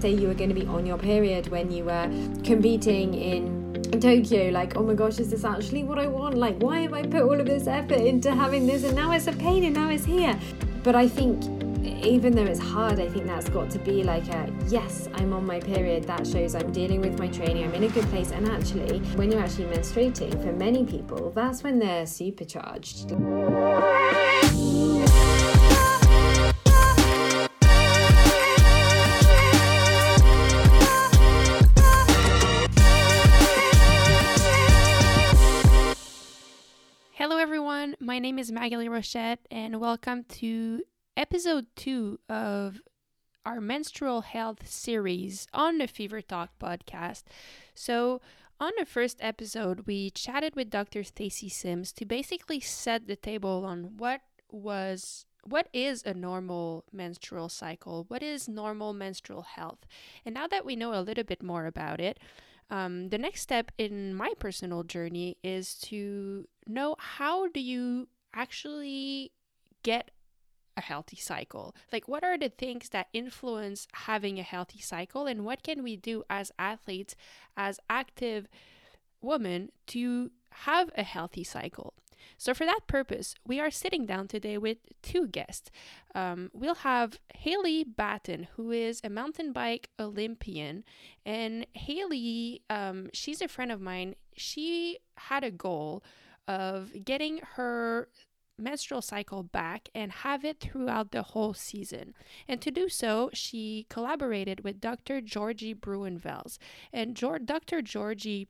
Say you were going to be on your period when you were competing in Tokyo, like, oh my gosh, is this actually what I want? Like, why have I put all of this effort into having this and now it's a pain and now it's here? But I think even though it's hard, I think that's got to be like a yes, I'm on my period. That shows I'm dealing with my training, I'm in a good place. And actually, when you're actually menstruating, for many people, that's when they're supercharged. My name is Magali Rochette, and welcome to episode two of our menstrual health series on the Fever Talk podcast. So, on the first episode, we chatted with Dr. Stacy Sims to basically set the table on what was what is a normal menstrual cycle? What is normal menstrual health? And now that we know a little bit more about it, um, the next step in my personal journey is to know how do you actually get a healthy cycle? Like what are the things that influence having a healthy cycle and what can we do as athletes as active women to have a healthy cycle so, for that purpose, we are sitting down today with two guests. Um, we'll have Haley Batten, who is a mountain bike Olympian. And Haley, um, she's a friend of mine. She had a goal of getting her menstrual cycle back and have it throughout the whole season. And to do so, she collaborated with Dr. Georgie Bruinvels. And Dr. Georgie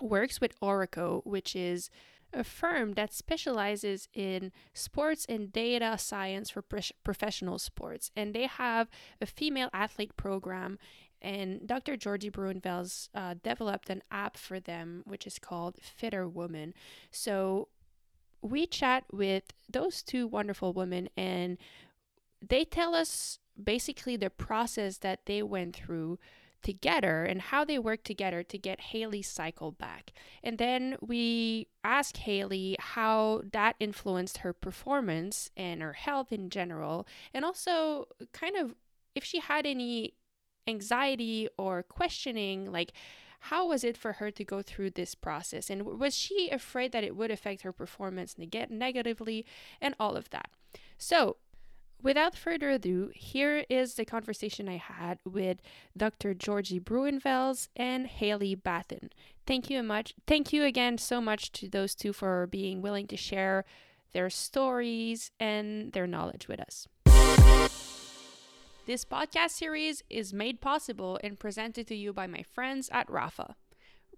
works with Orreco, which is a firm that specializes in sports and data science for professional sports. And they have a female athlete program. And Dr. Georgie Bruinvels uh, developed an app for them, which is called FitrWoman. So we chat with those two wonderful women, and they tell us basically the process that they went through together and how they work together to get Haley's cycle back. And then we ask Haley how that influenced her performance and her health in general, and also kind of if she had any anxiety or questioning, like how was it for her to go through this process? And was she afraid that it would affect her performance neg- negatively and all of that? So, without further ado, here is the conversation I had with Dr. Georgie Bruinvels and Haley Batten. Thank you much. Thank you again so much to those two for being willing to share their stories and their knowledge with us. This podcast series is made possible and presented to you by my friends at Rapha.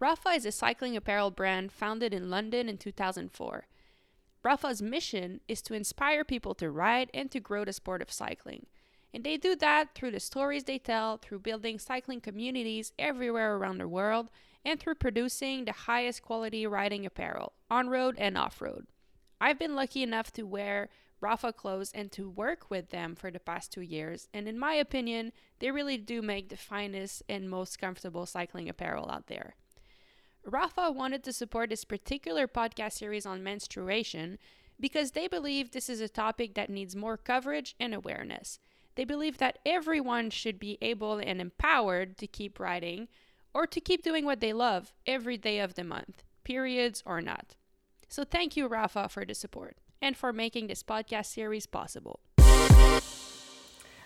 Rapha is a cycling apparel brand founded in London in 2004. Rapha's mission is to inspire people to ride and to grow the sport of cycling. And they do that through the stories they tell, through building cycling communities everywhere around the world, and through producing the highest quality riding apparel, on road and off road. I've been lucky enough to wear Rapha clothes and to work with them for the past two years, and in my opinion, they really do make the finest and most comfortable cycling apparel out there. Rapha wanted to support this particular podcast series on menstruation because they believe this is a topic that needs more coverage and awareness. They believe that everyone should be able and empowered to keep writing or to keep doing what they love every day of the month, periods or not. So thank you, Rapha, for the support and for making this podcast series possible.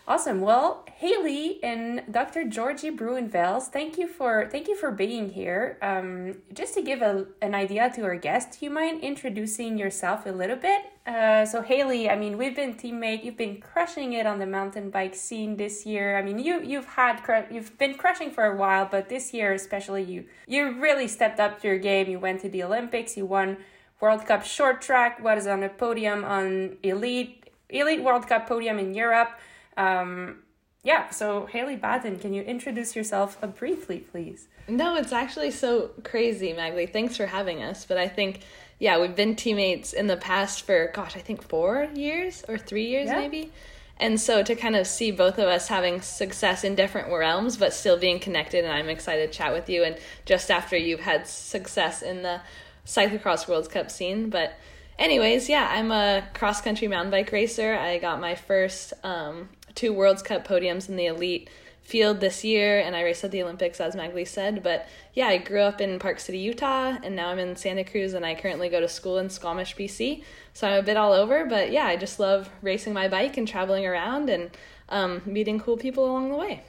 Awesome. Well, Haley and Dr. Georgie Bruinvels, thank you for thank you for being here. Um, just to give a, an idea to our guest, you mind introducing yourself a little bit? Uh, so Haley, I mean, we've been teammate. You've been crushing it on the mountain bike scene this year. I mean, you you've had you've been crushing for a while, but this year especially, you you really stepped up your game. You went to the Olympics. You won World Cup short track. Was on a podium on elite elite World Cup podium in Europe. Um, yeah, so Haley Batten, can you introduce yourself uh, briefly, please? No, it's actually so crazy, Magali. Thanks for having us. But I think, yeah, we've been teammates in the past for, gosh, I think four years or three years yeah. maybe. And so to kind of see both of us having success in different realms, but still being connected, and I'm excited to chat with you. And just after you've had success in the cyclocross World Cup scene, but anyways, yeah, I'm a cross country mountain bike racer. I got my first um, two World's Cup podiums in the elite field this year, and I raced at the Olympics, as Magali said. But yeah, I grew up in Park City, Utah, and now I'm in Santa Cruz, and I currently go to school in Squamish, BC. So I'm a bit all over, but yeah, I just love racing my bike and traveling around and um, meeting cool people along the way.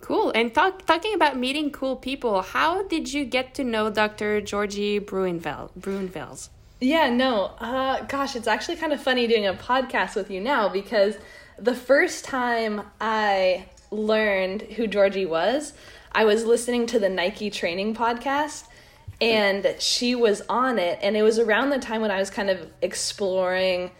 Cool. And talk, talking about meeting cool people, how did you get to know Dr. Georgie Bruinvel, Bruinvels? Yeah, no. Uh, gosh, it's actually kind of funny doing a podcast with you now because the first time I learned who Georgie was, I was listening to the Nike training podcast and she was on it and it was around the time when I was kind of exploring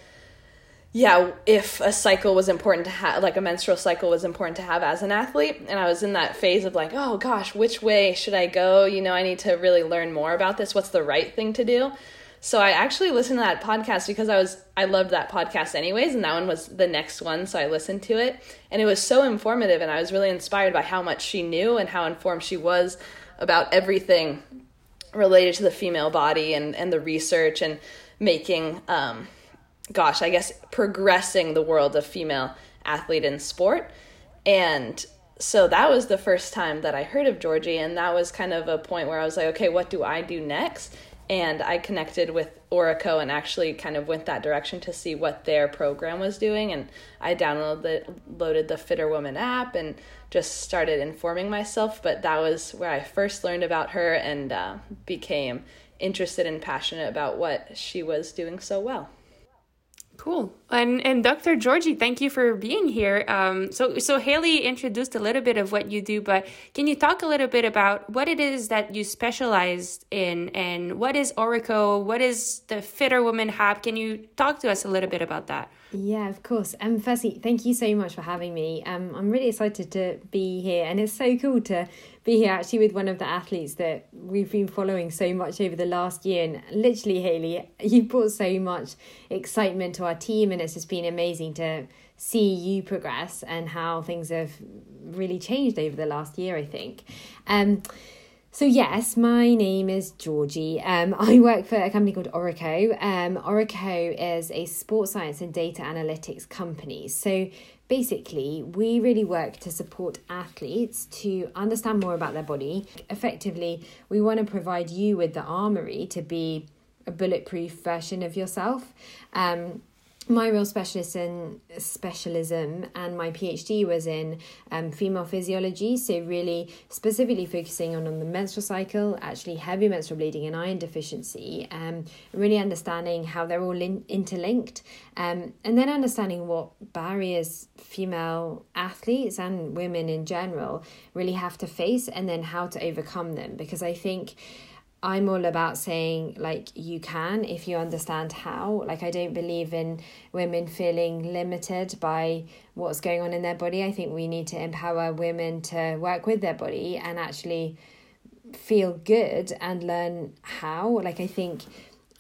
yeah, if a cycle was important to have, like a menstrual cycle was important to have as an athlete. And I was in that phase of like, oh gosh, which way should I go? You know, I need to really learn more about this. What's the right thing to do? So I actually listened to that podcast because I was, I loved that podcast anyways. And that one was the next one. So I listened to it and it was so informative. And I was really inspired by how much she knew and how informed she was about everything related to the female body and, and the research and making, um, gosh, I guess progressing the world of female athlete in sport. And so that was the first time that I heard of Georgie, and that was kind of a point where I was like, okay, what do I do next? And I connected with Orreco and actually kind of went that direction to see what their program was doing. And I downloaded the, loaded the FitrWoman app and just started informing myself. But that was where I first learned about her and uh, became interested and passionate about what she was doing so well. Cool. And and Dr. Georgie, thank you for being here. Um, so so Haley introduced a little bit of what you do, but can you talk a little bit about what it is that you specialize in, and what is Orreco? What is the FitrWoman Hub? Can you talk to us a little bit about that? Yeah, of course. Um, firstly, thank you so much for having me. Um, I'm really excited to be here, and it's so cool to be here actually with one of the athletes that we've been following so much over the last year. And literally, Haley, you brought so much excitement to our team, and it's just been amazing to see you progress and how things have really changed over the last year. I think. Um, so yes, my name is Georgie. Um, I work for a company called Orreco. Um, Orreco is a sports science and data analytics company. So basically, we really work to support athletes to understand more about their body. Effectively, we want to provide you with the armory to be a bulletproof version of yourself. Um, my real specialist in specialism and my PhD was in um, female physiology, so really specifically focusing on, on the menstrual cycle, actually heavy menstrual bleeding and iron deficiency, um, really understanding how they're all in, interlinked, um, and then understanding what barriers female athletes and women in general really have to face, and then how to overcome them. Because I think I'm all about saying like you can if you understand how. Like I don't believe in women feeling limited by what's going on in their body. I think we need to empower women to work with their body and actually feel good and learn how. Like I think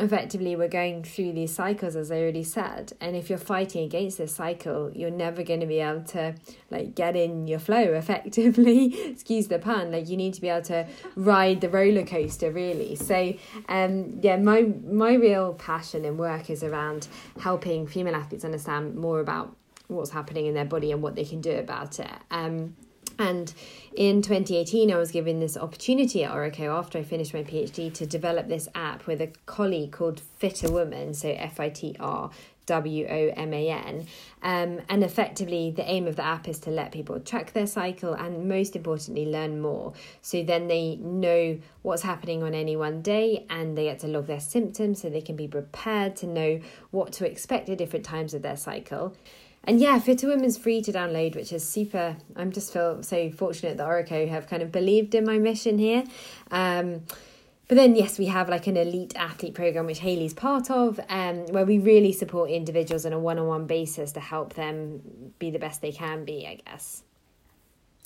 effectively we're going through these cycles as i already said. And if you're fighting against this cycle you're never going to be able to like get in your flow effectively. Excuse the pun. Like you need to be able to ride the roller coaster really. So um yeah my my real passion and work is around helping female athletes understand more about what's happening in their body and what they can do about it. Um and in 2018, I was given this opportunity at Orreco after I finished my PhD to develop this app with a colleague called FitrWoman, so F I T R W O M A N. Um, and effectively, the aim of the app is to let people track their cycle and, most importantly, learn more. So then they know what's happening on any one day and they get to log their symptoms so they can be prepared to know what to expect at different times of their cycle. And yeah, Fitter Women's free to download, which is super. I'm just feel so fortunate that Orreco have kind of believed in my mission here. Um, but then, yes, we have like an elite athlete program, which Haley's part of, um, where we really support individuals on a one on one basis to help them be the best they can be, I guess.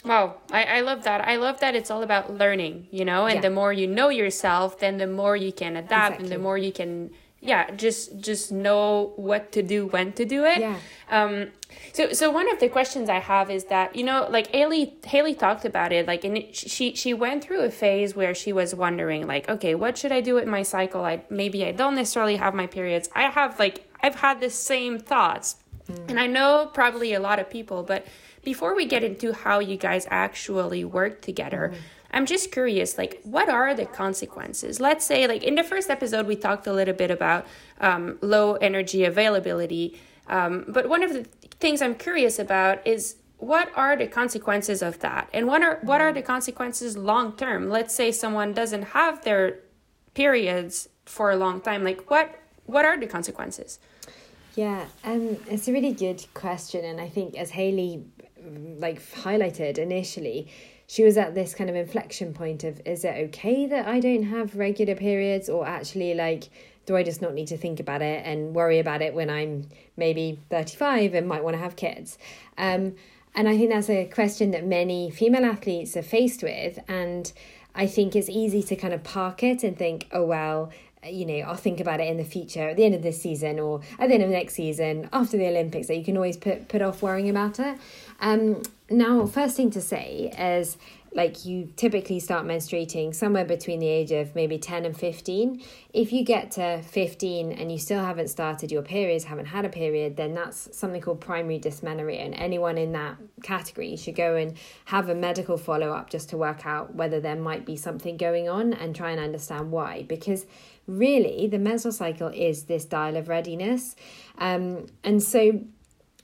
Wow, I, I love that. I love that it's all about learning, you know, and yeah. the more you know yourself, then the more you can adapt exactly. and the more you can yeah just just know what to do when to do it yeah. um so so one of the questions i have is that you know like haley haley talked about it like and it, she she went through a phase where she was wondering like okay what should i do with my cycle i maybe i don't necessarily have my periods i have like i've had the same thoughts Mm. And I know probably a lot of people, but before we get into how you guys actually work together, mm. I'm just curious, like, what are the consequences? Let's say, like, in the first episode, we talked a little bit about um, low energy availability. Um, but one of the things I'm curious about is what are the consequences of that? And what are, what are the consequences long term? Let's say someone doesn't have their periods for a long time. Like, what, what are the consequences? Yeah, um, it's a really good question. And I think, as Haley like highlighted initially, she was at this kind of inflection point of is it okay that I don't have regular periods or actually like do I just not need to think about it and worry about it when I'm maybe 35 and might want to have kids? Um, and I think that's a question that many female athletes are faced with. And I think it's easy to kind of park it and think, oh, well, you know, I'll think about it in the future, at the end of this season or at the end of next season, after the Olympics, that you can always put, put off worrying about it. Um, now, first thing to say is like you typically start menstruating somewhere between the age of maybe 10 and 15 if you get to 15 and you still haven't started your periods haven't had a period then that's something called primary dysmenorrhea. And anyone in that category should go and have a medical follow-up just to work out whether there might be something going on and try and understand why. Because really the menstrual cycle is this dial of readiness. Um, and so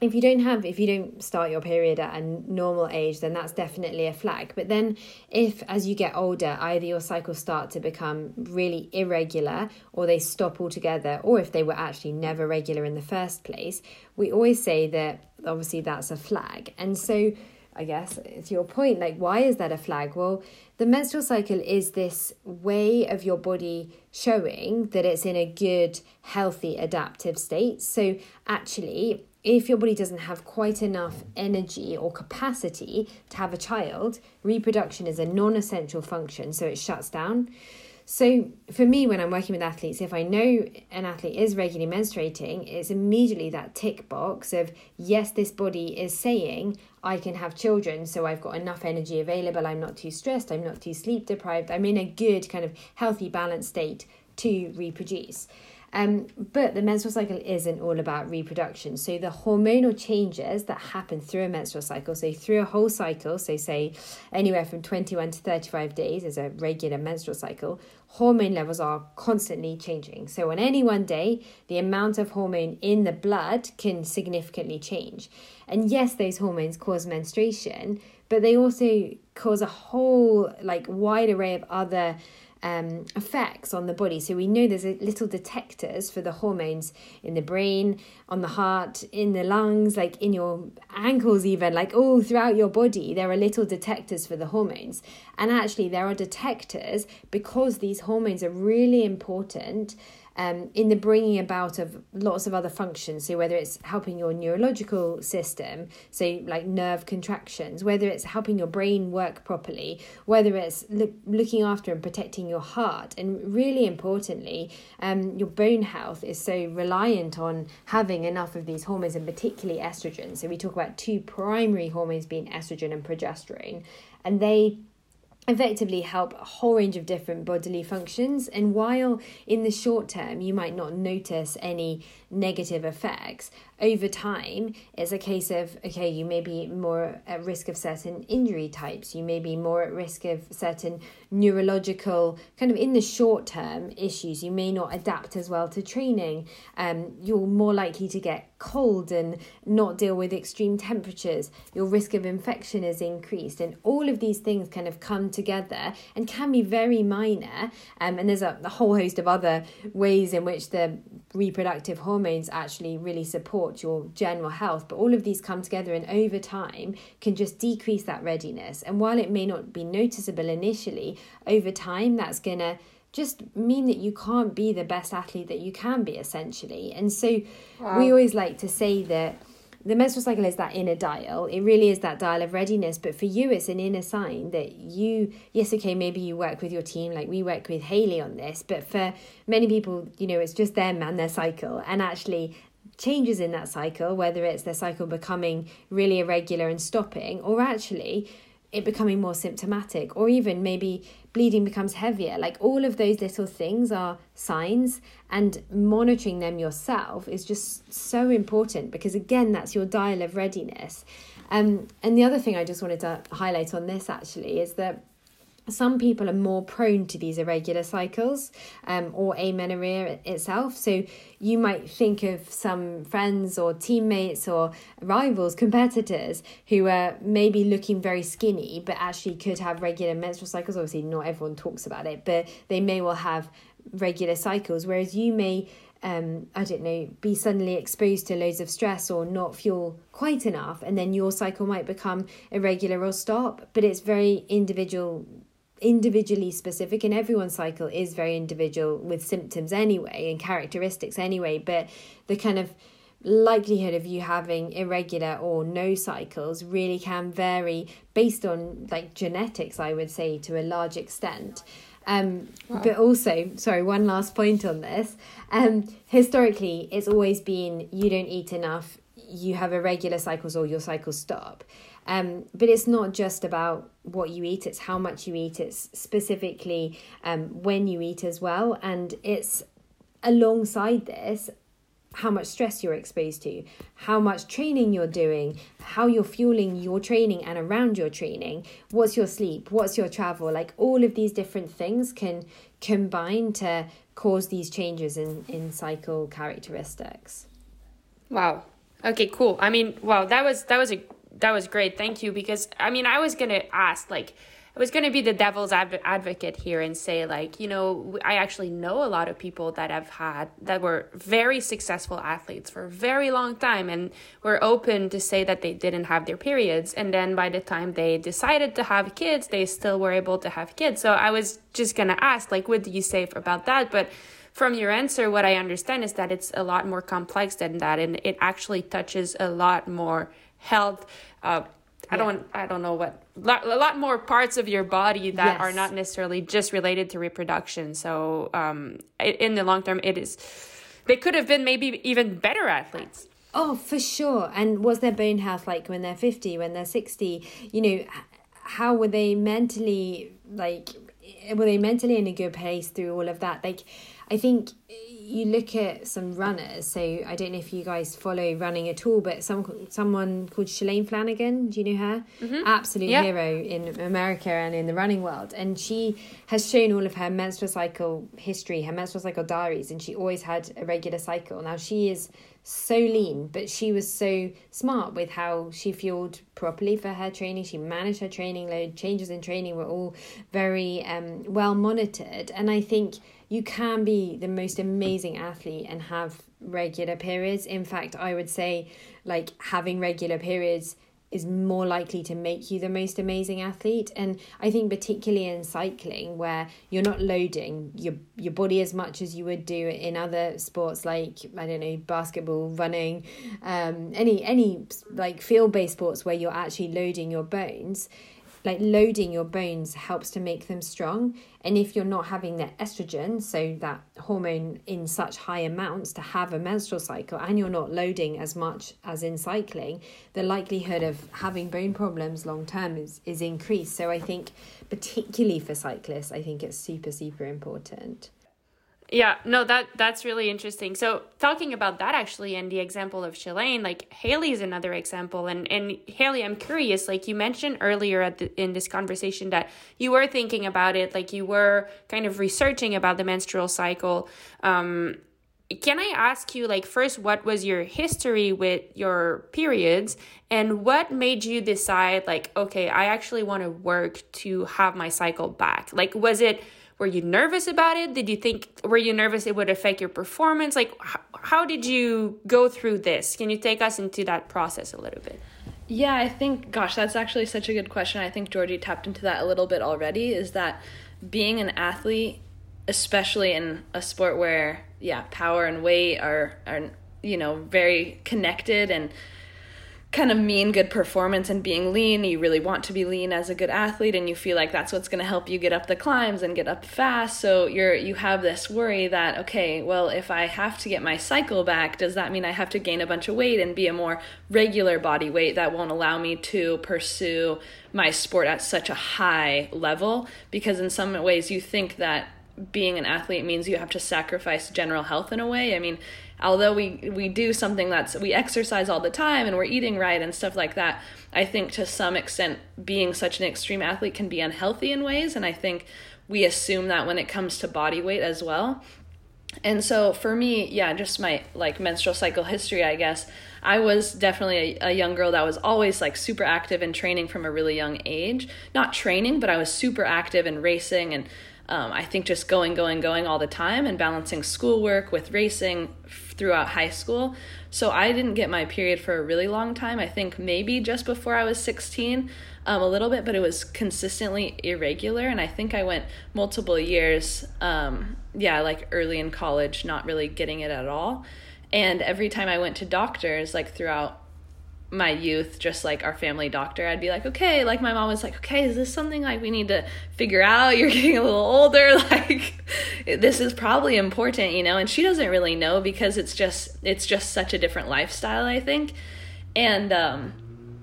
if you don't have if you don't start your period at a normal age then that's definitely a flag. But then if as you get older either your cycles start to become really irregular or they stop altogether or if they were actually never regular in the first place we always say that obviously that's a flag. And so I guess it's your point like why is that a flag well the menstrual cycle is this way of your body showing that it's in a good healthy adaptive state so actually if your body doesn't have quite enough energy or capacity to have a child, reproduction is a non essential function, so it shuts down. So, for me, when I'm working with athletes, if I know an athlete is regularly menstruating, it's immediately that tick box of yes, this body is saying I can have children, so I've got enough energy available, I'm not too stressed, I'm not too sleep deprived, I'm in a good, kind of healthy, balanced state to reproduce. Um, but the menstrual cycle isn't all about reproduction. So the hormonal changes that happen through a menstrual cycle, so through a whole cycle, so say anywhere from 21 to 35 days is a regular menstrual cycle, hormone levels are constantly changing. So on any one day, the amount of hormone in the blood can significantly change. And yes, those hormones cause menstruation, but they also cause a whole like wide array of other um, effects on the body. So we know there's a little detectors for the hormones in the brain, on the heart, in the lungs, like in your ankles, even like all throughout your body. There are little detectors for the hormones. And actually, there are detectors because these hormones are really important um, in the bringing about of lots of other functions. So, whether it's helping your neurological system, so like nerve contractions, whether it's helping your brain work properly, whether it's lo- looking after and protecting your heart, and really importantly, um, your bone health is so reliant on having enough of these hormones, and particularly estrogen. So, we talk about two primary hormones being estrogen and progesterone, and they effectively help a whole range of different bodily functions. And while in the short term you might not notice any negative effects, over time it's a case of okay, you may be more at risk of certain injury types, you may be more at risk of certain neurological, kind of in the short term issues. You may not adapt as well to training. Um, you're more likely to get cold and not deal with extreme temperatures. Your risk of infection is increased, and all of these things kind of come together and can be very minor. Um, and there's a, a whole host of other ways in which the reproductive hormones actually really support your general health. But all of these come together and over time can just decrease that readiness. And while it may not be noticeable initially, over time that's going to just mean that you can't be the best athlete that you can be essentially. And so wow. we always like to say that the menstrual cycle is that inner dial. It really is that dial of readiness. But for you, it's an inner sign that you, yes, okay, maybe you work with your team, like we work with Haley on this. But for many people, you know, it's just them and their cycle. And actually, changes in that cycle, whether it's their cycle becoming really irregular and stopping, or actually it becoming more symptomatic or even maybe bleeding becomes heavier. Like all of those little things are signs and monitoring them yourself is just so important because again that's your dial of readiness. Um, and the other thing i just wanted to highlight on this actually is that some people are more prone to these irregular cycles um, or amenorrhea itself. So you might think of some friends or teammates or rivals, competitors who are maybe looking very skinny but actually could have regular menstrual cycles. Obviously, not everyone talks about it, but they may well have regular cycles, whereas you may um, I don't know, be suddenly exposed to loads of stress or not fuel quite enough, and then your cycle might become irregular or stop. But it's very individual individually specific and everyone's cycle is very individual with symptoms anyway and characteristics anyway but the kind of likelihood of you having irregular or no cycles really can vary based on like genetics i would say to a large extent um, wow. but also sorry one last point on this um, historically it's always been you don't eat enough you have irregular cycles or your cycles stop um, but it's not just about what you eat, it's how much you eat, it's specifically um, when you eat as well. And it's alongside this how much stress you're exposed to, how much training you're doing, how you're fueling your training and around your training, what's your sleep, what's your travel, like all of these different things can combine to cause these changes in, in cycle characteristics. Wow. Okay, cool. I mean, wow, that was that was a that was great. Thank you. Because I mean, I was gonna ask like. I was going to be the devil's adv- advocate here and say, like, you know, I actually know a lot of people that have had, that were very successful athletes for a very long time and were open to say that they didn't have their periods. And then by the time they decided to have kids, they still were able to have kids. So I was just going to ask, like, what do you say about that? But from your answer, what I understand is that it's a lot more complex than that. And it actually touches a lot more health. Uh, I don't I don't know what a lot more parts of your body that yes. are not necessarily just related to reproduction. So um, in the long term, it is they could have been maybe even better athletes. Oh, for sure. And was their bone health like when they're 50, when they're 60? You know, how were they mentally, like, were they mentally in a good place through all of that? Like, I think you look at some runners. So I don't know if you guys follow running at all, but some someone called Shalane Flanagan. Do you know her? Mm-hmm. Absolute yeah. hero in America and in the running world. And she has shown all of her menstrual cycle history, her menstrual cycle diaries, and she always had a regular cycle. Now she is so lean, but she was so smart with how she fueled properly for her training. She managed her training load. Changes in training were all very um, well monitored, and I think you can be the most amazing athlete and have regular periods. In fact, I would say like having regular periods is more likely to make you the most amazing athlete. And i think particularly in cycling where you're not loading your your body as much as you would do in other sports like i don't know basketball running um any any like field based sports where you're actually loading your bones like loading your bones helps to make them strong. And if you're not having that estrogen, so that hormone in such high amounts to have a menstrual cycle, and you're not loading as much as in cycling, the likelihood of having bone problems long term is, is increased. So I think, particularly for cyclists, I think it's super, super important. Yeah, no, that that's really interesting. So talking about that actually and the example of Shalane, like Haley is another example. And and Haley, I'm curious, like you mentioned earlier at the, in this conversation that you were thinking about it, like you were kind of researching about the menstrual cycle. Um, can I ask you, like, first, what was your history with your periods, and what made you decide, like, okay, I actually want to work to have my cycle back? Like, was it were you nervous about it? Did you think were you nervous it would affect your performance? Like how, how did you go through this? Can you take us into that process a little bit? Yeah i think gosh that's actually such a good question. I think georgie tapped into that a little bit already is that being an athlete especially in a sport where yeah power and weight are are you know very connected and kind of mean good performance and being lean. You really want to be lean as a good athlete and you feel like that's what's going to help you get up the climbs and get up fast. So you're you have this worry that okay, well, if I have to get my cycle back, does that mean I have to gain a bunch of weight and be a more regular body weight that won't allow me to pursue my sport at such a high level because in some ways you think that being an athlete means you have to sacrifice general health in a way. I mean, although we we do something that's we exercise all the time and we're eating right and stuff like that i think to some extent being such an extreme athlete can be unhealthy in ways and i think we assume that when it comes to body weight as well. And so for me yeah just my like menstrual cycle history i guess i was definitely a, a, young girl that was always like super active and training from a really young age. Not training but i was super active and racing and um, i think just going going going all the time and balancing schoolwork with racing throughout high school. So I didn't get my period for a really long time. I think maybe just before I was 16, um, a little bit, but it was consistently irregular. And I think I went multiple years, um, yeah, like early in college, not really getting it at all. And every time I went to doctors, like throughout my youth just like our family doctor i'd be like okay like my mom was like okay is this something like we need to figure out? You're getting a little older like this is probably important you know? And she doesn't really know because it's just it's just such a different lifestyle i think. And um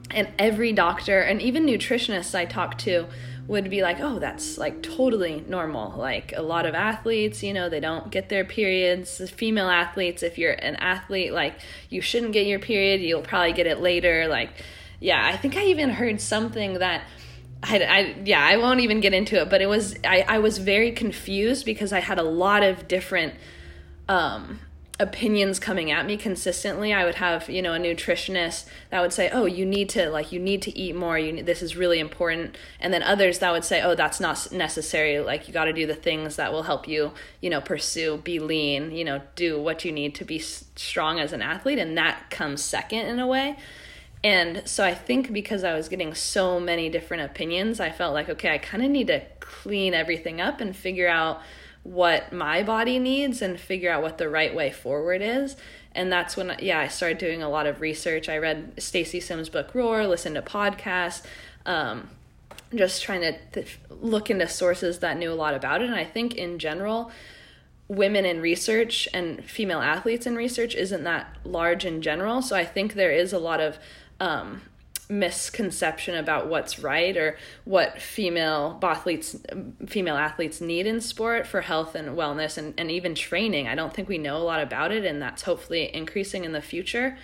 and every doctor and even nutritionists i talk to would be like, oh, that's like totally normal. Like a lot of athletes, you know, they don't get their periods. Female athletes, if you're an athlete, like you shouldn't get your period, you'll probably get it later. Like, yeah, I think I even heard something that. I, I yeah I won't even get into it but it was I, I was very confused because I had a lot of different um opinions coming at me consistently i would have you know a nutritionist that would say oh you need to like you need to eat more. You need, this is really important. And then others that would say oh that's not necessary. Like you got to do the things that will help you you know pursue be lean you know do what you need to be strong as an athlete. And that comes second in a way. And so i think because i was getting so many different opinions i felt like okay i kind of need to clean everything up and figure out what my body needs and figure out what the right way forward is. And that's when yeah i started doing a lot of research. I read stacy sims book roar listened to podcasts um, just trying to, to look into sources that knew a lot about it. And i think in general women in research and female athletes in research isn't that large in general. So i think there is a lot of um, misconception about what's right or what female athletes female athletes need in sport for health and wellness and, and even training. I don't think we know a lot about it and that's hopefully increasing in the future.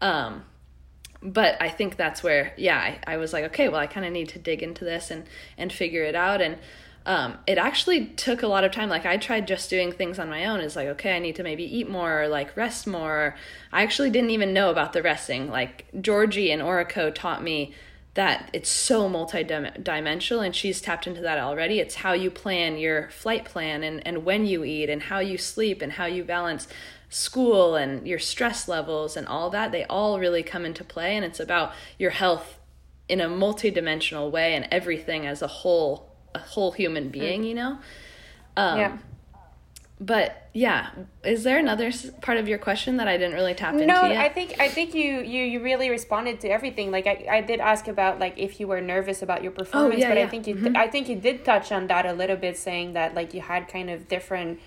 Um, but i think that's where yeah I, I was like okay well i kind of need to dig into this and and figure it out. And um, it actually took a lot of time. Like I tried just doing things on my own. It's like, okay, I need to maybe eat more or like rest more. I actually didn't even know about the resting. Like Georgie and Orreco taught me that it's so multi-dimensional and she's tapped into that already. It's how you plan your flight plan and, and when you eat and how you sleep and how you balance school and your stress levels and all that. They all really come into play and it's about your health in a multi-dimensional way and everything as a whole a whole human being, mm. you know? Um, yeah. But yeah, is there another part of your question that I didn't really tap into? No, yet? I think I think you you you really responded to everything. Like I, I did ask about like if you were nervous about your performance, oh, yeah, but yeah. I think you mm-hmm. I think you did touch on that a little bit, saying that like you had kind of different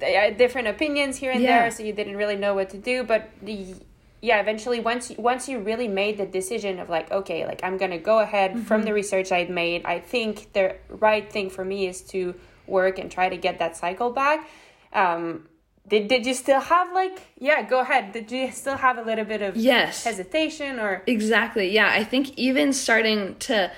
uh, different opinions here and yeah. there, so you didn't really know what to do. But the yeah eventually once you, once you really made the decision of like okay like i'm gonna go ahead mm-hmm. from the research i'd made i think the right thing for me is to work and try to get that cycle back. Um did, did you still have like yeah go ahead. Did you still have a little bit of yes. hesitation or exactly. Yeah i think even starting to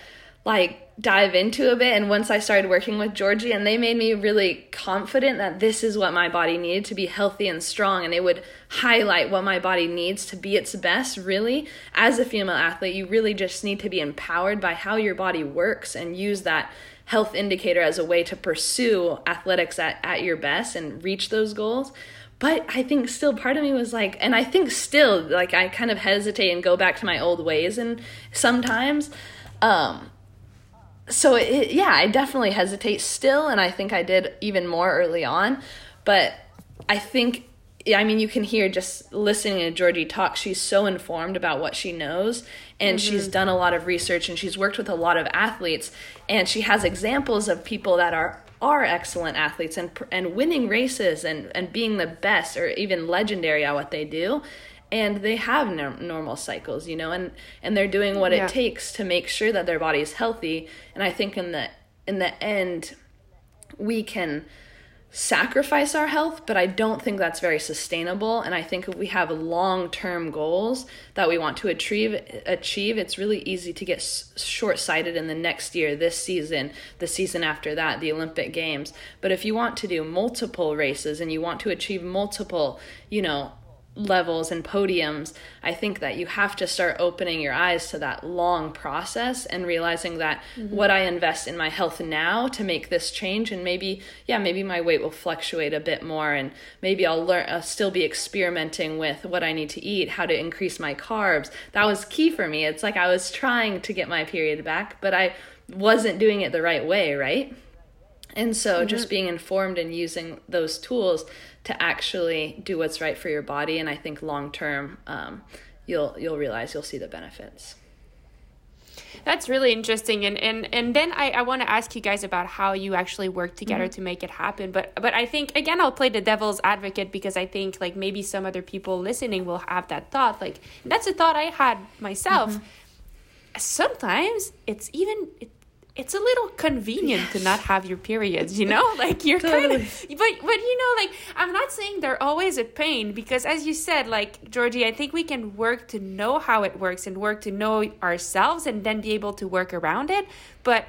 like dive into a bit and once I started working with Georgie and they made me really confident that this is what my body needed to be healthy and strong and they would highlight what my body needs to be its best really. As a female athlete you really just need to be empowered by how your body works and use that health indicator as a way to pursue athletics at, at your best and reach those goals. But I think still part of me was like, and I think still like I kind of hesitate and go back to my old ways and sometimes, um, so it, yeah, I definitely hesitate still, and I think I did even more early on. But I think I mean, you can hear just listening to Georgie talk, she's so informed about what she knows and mm-hmm. she's done a lot of research and she's worked with a lot of athletes and she has examples of people that are are excellent athletes and and winning races and and being the best or even legendary at what they do and they have no, normal cycles you know and and they're doing what yeah. it takes to make sure that their body is healthy and i think in the in the end we can sacrifice our health, but I don't think that's very sustainable. And I think if we have long term goals that we want to achieve, achieve, it's really easy to get short sighted in the next year, this season, the season after that, the Olympic Games. But if you want to do multiple races and you want to achieve multiple, you know, levels and podiums, I think that you have to start opening your eyes to that long process and realizing that mm-hmm. what I invest in my health now to make this change and maybe yeah, maybe my weight will fluctuate a bit more and maybe I'll learn I'll still be experimenting with what I need to eat, how to increase my carbs. That was key for me. It's like I was trying to get my period back, but I wasn't doing it the right way, right? And so mm-hmm. just being informed and using those tools to actually do what's right for your body and I think long term um, you'll you'll realize you'll see the benefits. That's really interesting, and and and then I, I want to ask you guys about how you actually work together mm-hmm. to make it happen. But but I think again I'll play the devil's advocate because I think like maybe some other people listening will have that thought. Like that's a thought I had myself. Mm-hmm. Sometimes it's even it, it's a little convenient yes. to not have your periods, you know? Like you're totally. kind of but but you know, like I'm not saying they're always a pain because as you said, like Georgie, I think we can work to know how it works and work to know ourselves and then be able to work around it. But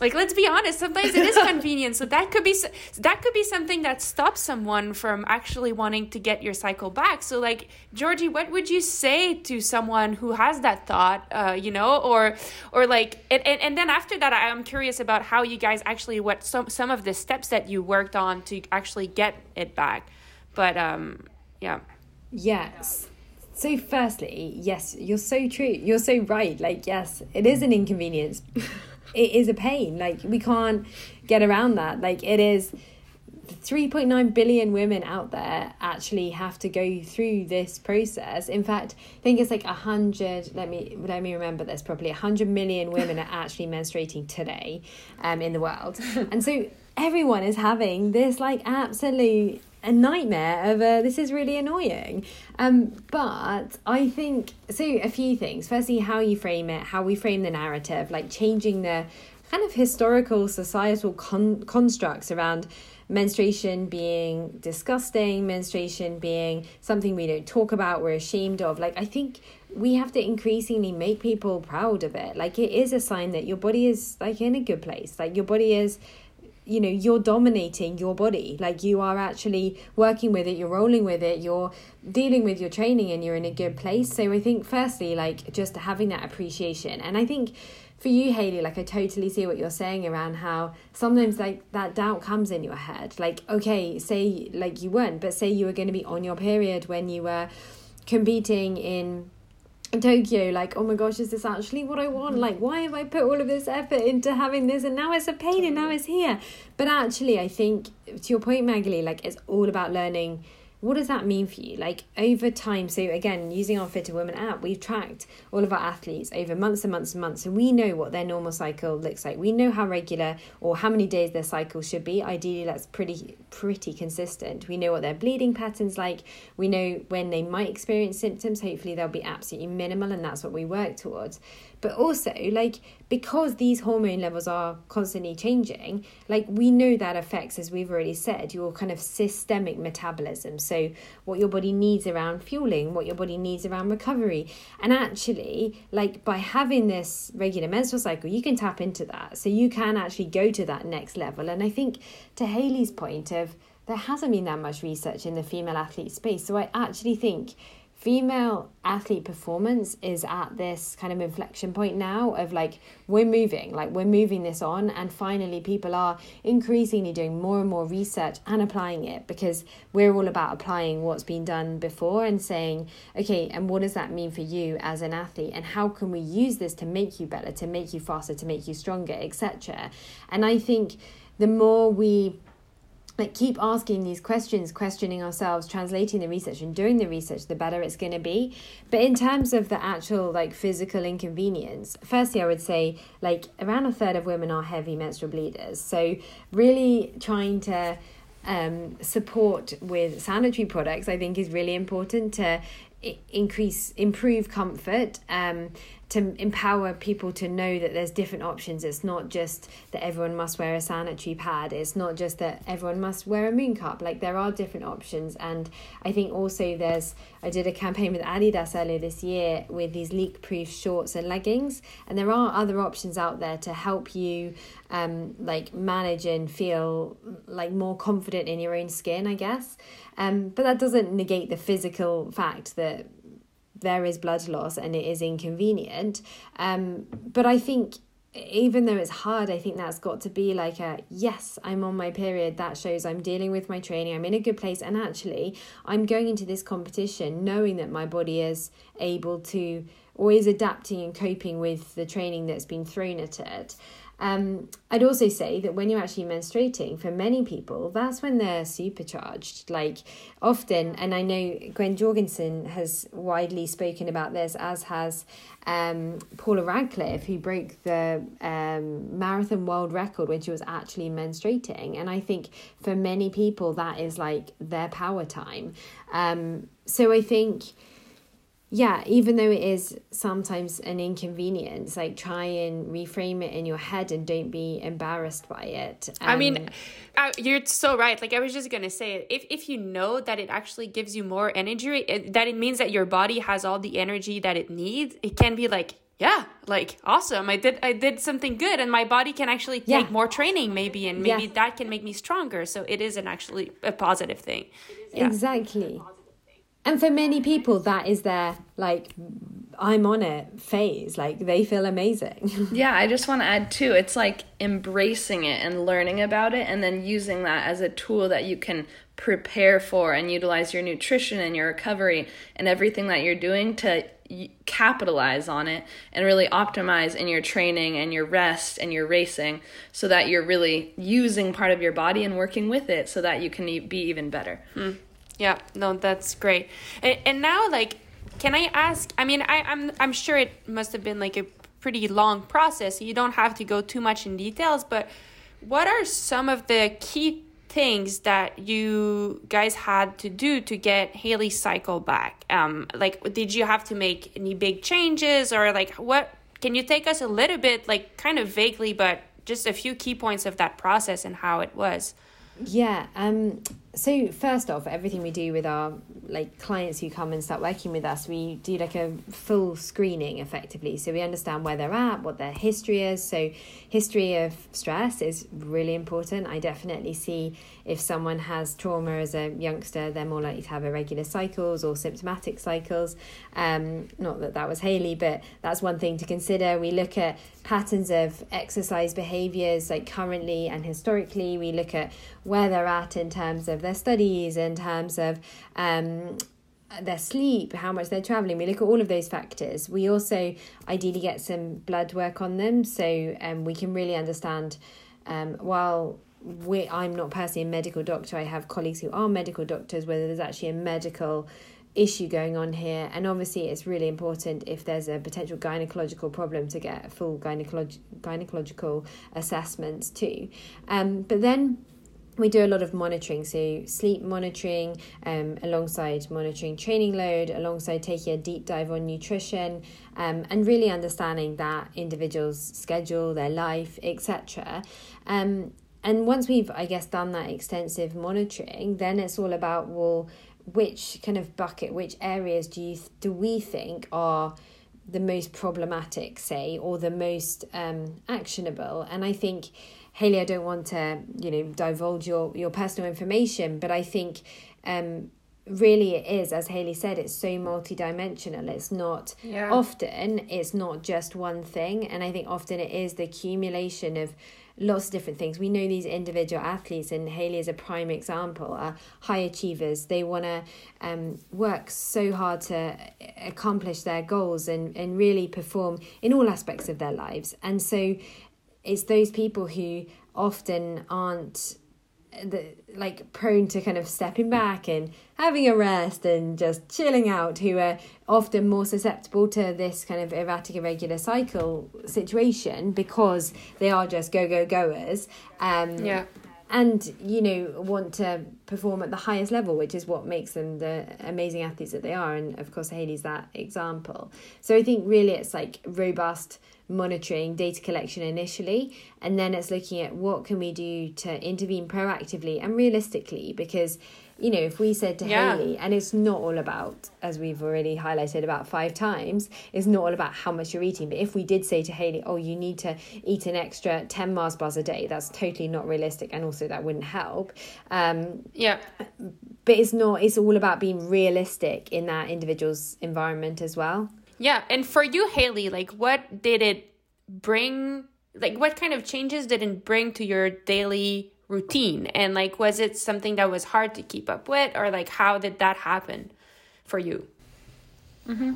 like let's be honest sometimes it is convenient. So that could be that could be something that stops someone from actually wanting to get your cycle back. So like georgie what would you say to someone who has that thought uh, you know or or like and, and, and then after that i'm curious about how you guys actually what some some of the steps that you worked on to actually get it back. But um yeah. Yes. So firstly yes you're so true. You're so right. Like yes it is an inconvenience it is a pain. Like we can't get around that. Like it is 3.9 billion women out there actually have to go through this process. In fact, I think it's like 100, let me let me remember this properly. 100 million women are actually menstruating today um in the world. And so everyone is having this like absolute a nightmare of a, this is really annoying. Um, but I think so. A few things. Firstly, how you frame it, how we frame the narrative, like changing the kind of historical societal con- constructs around menstruation being disgusting, menstruation being something we don't talk about, we're ashamed of. Like, I think we have to increasingly make people proud of it. Like, it is a sign that your body is like in a good place. Like, your body is you know you're dominating your body. Like you are actually working with it you're rolling with it you're dealing with your training and you're in a good place. So i think firstly like just having that appreciation. And i think for you haley like i totally see what you're saying around how sometimes like that doubt comes in your head. Like okay say like you weren't but say you were going to be on your period when you were competing in Tokyo, like, oh my gosh, is this actually what I want? Mm. Like, why have I put all of this effort into having this and now it's a pain and now it's here? But actually, I think, to your point, Magali, like, it's all about learning what does that mean for you? Like over time, so again, using our FitrWoman app, we've tracked all of our athletes over months and months and months, and we know what their normal cycle looks like. We know how regular or how many days their cycle should be. Ideally, that's pretty pretty consistent. We know what their bleeding patterns like. We know when they might experience symptoms. Hopefully, they'll be absolutely minimal, and that's what we work towards but also like because these hormone levels are constantly changing like we know that affects as we've already said your kind of systemic metabolism. So what your body needs around fueling what your body needs around recovery. And actually like by having this regular menstrual cycle you can tap into that. So you can actually go to that next level. And i think to haley's point of there hasn't been that much research in the female athlete space. So i actually think female athlete performance is at this kind of inflection point now of like we're moving like we're moving this on and finally people are increasingly doing more and more research and applying it because we're all about applying what's been done before and saying okay and what does that mean for you as an athlete? And how can we use this to make you better to make you faster to make you stronger etc and i think the more we like keep asking these questions questioning ourselves translating the research and doing the research the better it's going to be. But in terms of the actual like physical inconvenience firstly i would say like around a third of women are heavy menstrual bleeders. So really trying to um, support with sanitary products i think is really important to increase improve comfort. Um, to empower people to know that there's different options. It's not just that everyone must wear a sanitary pad. It's not just that everyone must wear a moon cup. Like there are different options. And I think also there's, I did a campaign with Adidas earlier this year with these leak proof shorts and leggings. And there are other options out there to help you um, like manage and feel like more confident in your own skin, I guess. Um, but that doesn't negate the physical fact that there is blood loss and it is inconvenient. Um, but I think even though it's hard, I think that's got to be like a yes, I'm on my period. That shows I'm dealing with my training. I'm in a good place. And actually, I'm going into this competition knowing that my body is able to always adapting and coping with the training that's been thrown at it. Um, I'd also say that when you're actually menstruating, for many people, that's when they're supercharged. Like often, and I know Gwen Jorgensen has widely spoken about this, as has um, Paula Radcliffe, who broke the um, marathon world record when she was actually menstruating. And I think for many people, that is like their power time. Um, so I think yeah, even though it is sometimes an inconvenience, like try and reframe it in your head and don't be embarrassed by it. Um, I mean, uh, you're so right. Like I was just gonna say, if if you know that it actually gives you more energy, it, that it means that your body has all the energy that it needs, it can be like, yeah, like awesome. I did I did something good, and my body can actually take yeah. more training, maybe, and maybe yeah. that can make me stronger. So it is an actually a positive thing. Yeah. Exactly and for many people that is their like i'm on it phase like they feel amazing yeah i just want to add too it's like embracing it and learning about it and then using that as a tool that you can prepare for and utilize your nutrition and your recovery and everything that you're doing to capitalize on it and really optimize in your training and your rest and your racing so that you're really using part of your body and working with it so that you can be even better. Hmm. Yeah, no, that's great. And, and now, like, can I ask? I mean, I, I'm I'm sure it must have been like a pretty long process. You don't have to go too much in details, but what are some of the key things that you guys had to do to get Haley's cycle back? Um, like, did you have to make any big changes, or like what? Can you take us a little bit, like, kind of vaguely, but just a few key points of that process and how it was? Yeah. Um, so first off, everything we do with our like clients who come and start working with us, we do like a full screening effectively. So we understand where they're at, what their history is. So history of stress is really important. I definitely see if someone has trauma as a youngster, they're more likely to have irregular cycles or symptomatic cycles. Um, not that that was Haley, but that's one thing to consider. We look at patterns of exercise behaviors like currently and historically. We look at where they're at in terms of their studies, in terms of um, their sleep, how much they're traveling. We look at all of those factors. We also ideally get some blood work on them so um, we can really understand um, while we I'm not personally a medical doctor, I have colleagues who are medical doctors, whether there's actually a medical issue going on here. And obviously, it's really important if there's a potential gynecological problem to get full gynecolog- gynecological assessments too. Um, but then we do a lot of monitoring, so sleep monitoring um, alongside monitoring training load, alongside taking a deep dive on nutrition, um, and really understanding that individual's schedule, their life, etc. Um, and once we've, I guess, done that extensive monitoring, then it's all about well, which kind of bucket, which areas do you do we think are the most problematic, say, or the most um, actionable? And I think Haley, I don't want to, you know, divulge your, your personal information, but I think um, really it is, as Haley said, it's so multidimensional. It's not yeah. often, it's not just one thing. And I think often it is the accumulation of lots of different things. We know these individual athletes, and Haley is a prime example, are high achievers. They want to um, work so hard to accomplish their goals and, and really perform in all aspects of their lives. And so it's those people who often aren't the like prone to kind of stepping back and having a rest and just chilling out who are often more susceptible to this kind of erratic irregular cycle situation because they are just go go goers um Yeah. and you know want to perform at the highest level which is what makes them the amazing athletes that they are and of course Haley's that example so I think really it's like robust monitoring data collection initially and then it's looking at what can we do to intervene proactively and realistically because you know if we said to Yeah. Haley and it's not all about as we've already highlighted about five times it's not all about how much you're eating but if we did say to Haley oh you need to eat an extra 10 Mars bars a day that's totally not realistic and also that wouldn't help um, Yeah. but it's not it's all about being realistic in that individual's environment as well Yeah, and for you, Haley, like what did it bring? Like what kind of changes did it bring to your daily routine? And like was it something that was hard to keep up with or like how did that happen for you? Mm-hmm.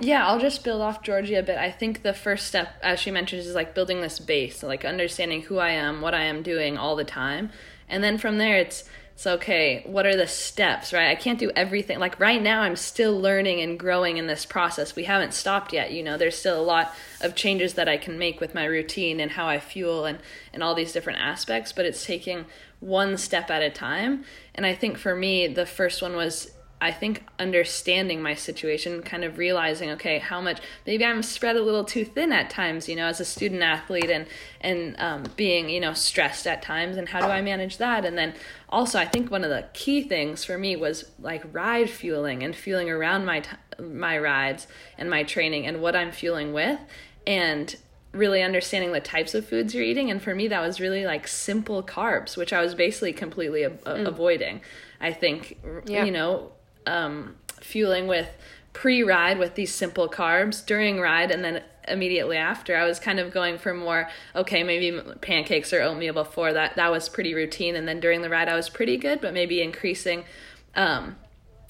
Yeah, I'll just build off Georgie a bit. I think the first step, as she mentions, is like building this base, like understanding who I am, what I am doing all the time. And then from there, it's, it's okay, what are the steps, right? I can't do everything. Like right now, I'm still learning and growing in this process. We haven't stopped yet, you know, there's still a lot of changes that I can make with my routine and how I fuel and, and all these different aspects, but it's taking one step at a time. And I think for me, the first one was I think understanding my situation, kind of realizing, okay, how much maybe I'm spread a little too thin at times, you know, as a student athlete, and and um, being you know stressed at times, and how do I manage that? And then also, I think one of the key things for me was like ride fueling and fueling around my t- my rides and my training and what I'm fueling with, and really understanding the types of foods you're eating and for me that was really like simple carbs which i was basically completely a- avoiding i think Yeah. you know um, fueling with pre-ride with these simple carbs during ride and then immediately after i was kind of going for more okay maybe pancakes or oatmeal before that. That was pretty routine. And then during the ride i was pretty good but maybe increasing um,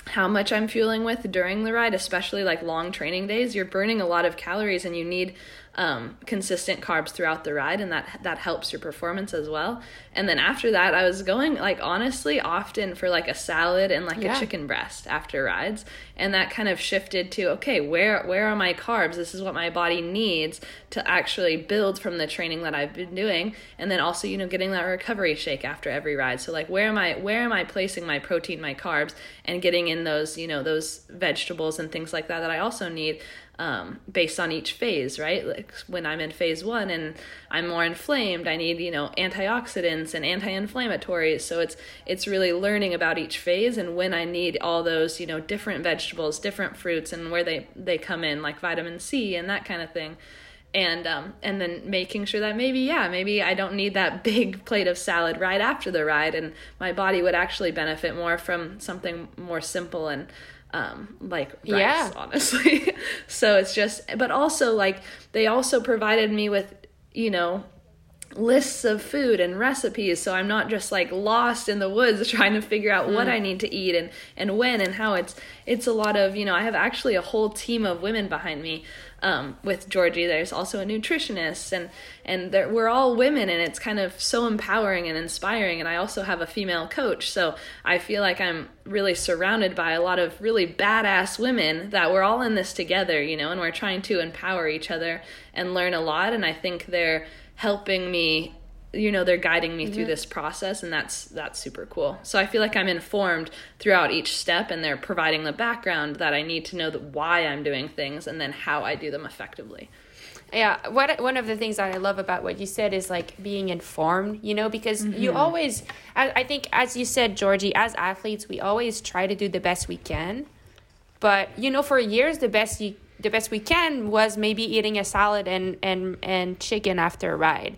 how much I'm fueling with during the ride, especially like long training days, you're burning a lot of calories and you need um, consistent carbs throughout the ride, and that that helps your performance as well. And then after that, I was going like honestly often for like a salad and like Yeah. a chicken breast after rides, and that kind of shifted to okay, where where are my carbs? This is what my body needs to actually build from the training that I've been doing, and then also you know getting that recovery shake after every ride. So like where am I where am I placing my protein, my carbs, and getting in those you know those vegetables and things like that that I also need um, based on each phase, right? Like when I'm in phase one and I'm more inflamed, I need you know antioxidants and anti-inflammatories. So it's it's really learning about each phase and when I need all those you know different vegetables, different fruits, and where they they come in, like vitamin C and that kind of thing. And um, and then making sure that maybe yeah maybe I don't need that big plate of salad right after the ride, and my body would actually benefit more from something more simple and um, like rice, Yeah. honestly. so it's just, but also like they also provided me with, you know, lists of food and recipes so i'm not just like lost in the woods trying to figure out what i need to eat and and when and how it's it's a lot of you know i have actually a whole team of women behind me um, with georgie there's also a nutritionist and and there, we're all women and it's kind of so empowering and inspiring and i also have a female coach so i feel like i'm really surrounded by a lot of really badass women that we're all in this together you know and we're trying to empower each other and learn a lot and i think they're helping me you know they're guiding me through mm-hmm. this process and that's that's super cool. So i feel like i'm informed throughout each step and they're providing the background that i need to know that why i'm doing things and then how i do them effectively. Yeah, what one of the things that I love about what you said is like being informed, you know, because you mm-hmm. always, I, I think, as you said, Georgie, as athletes, we always try to do the best we can, but you know, for years, the best you, the best we can was maybe eating a salad and and and chicken after a ride,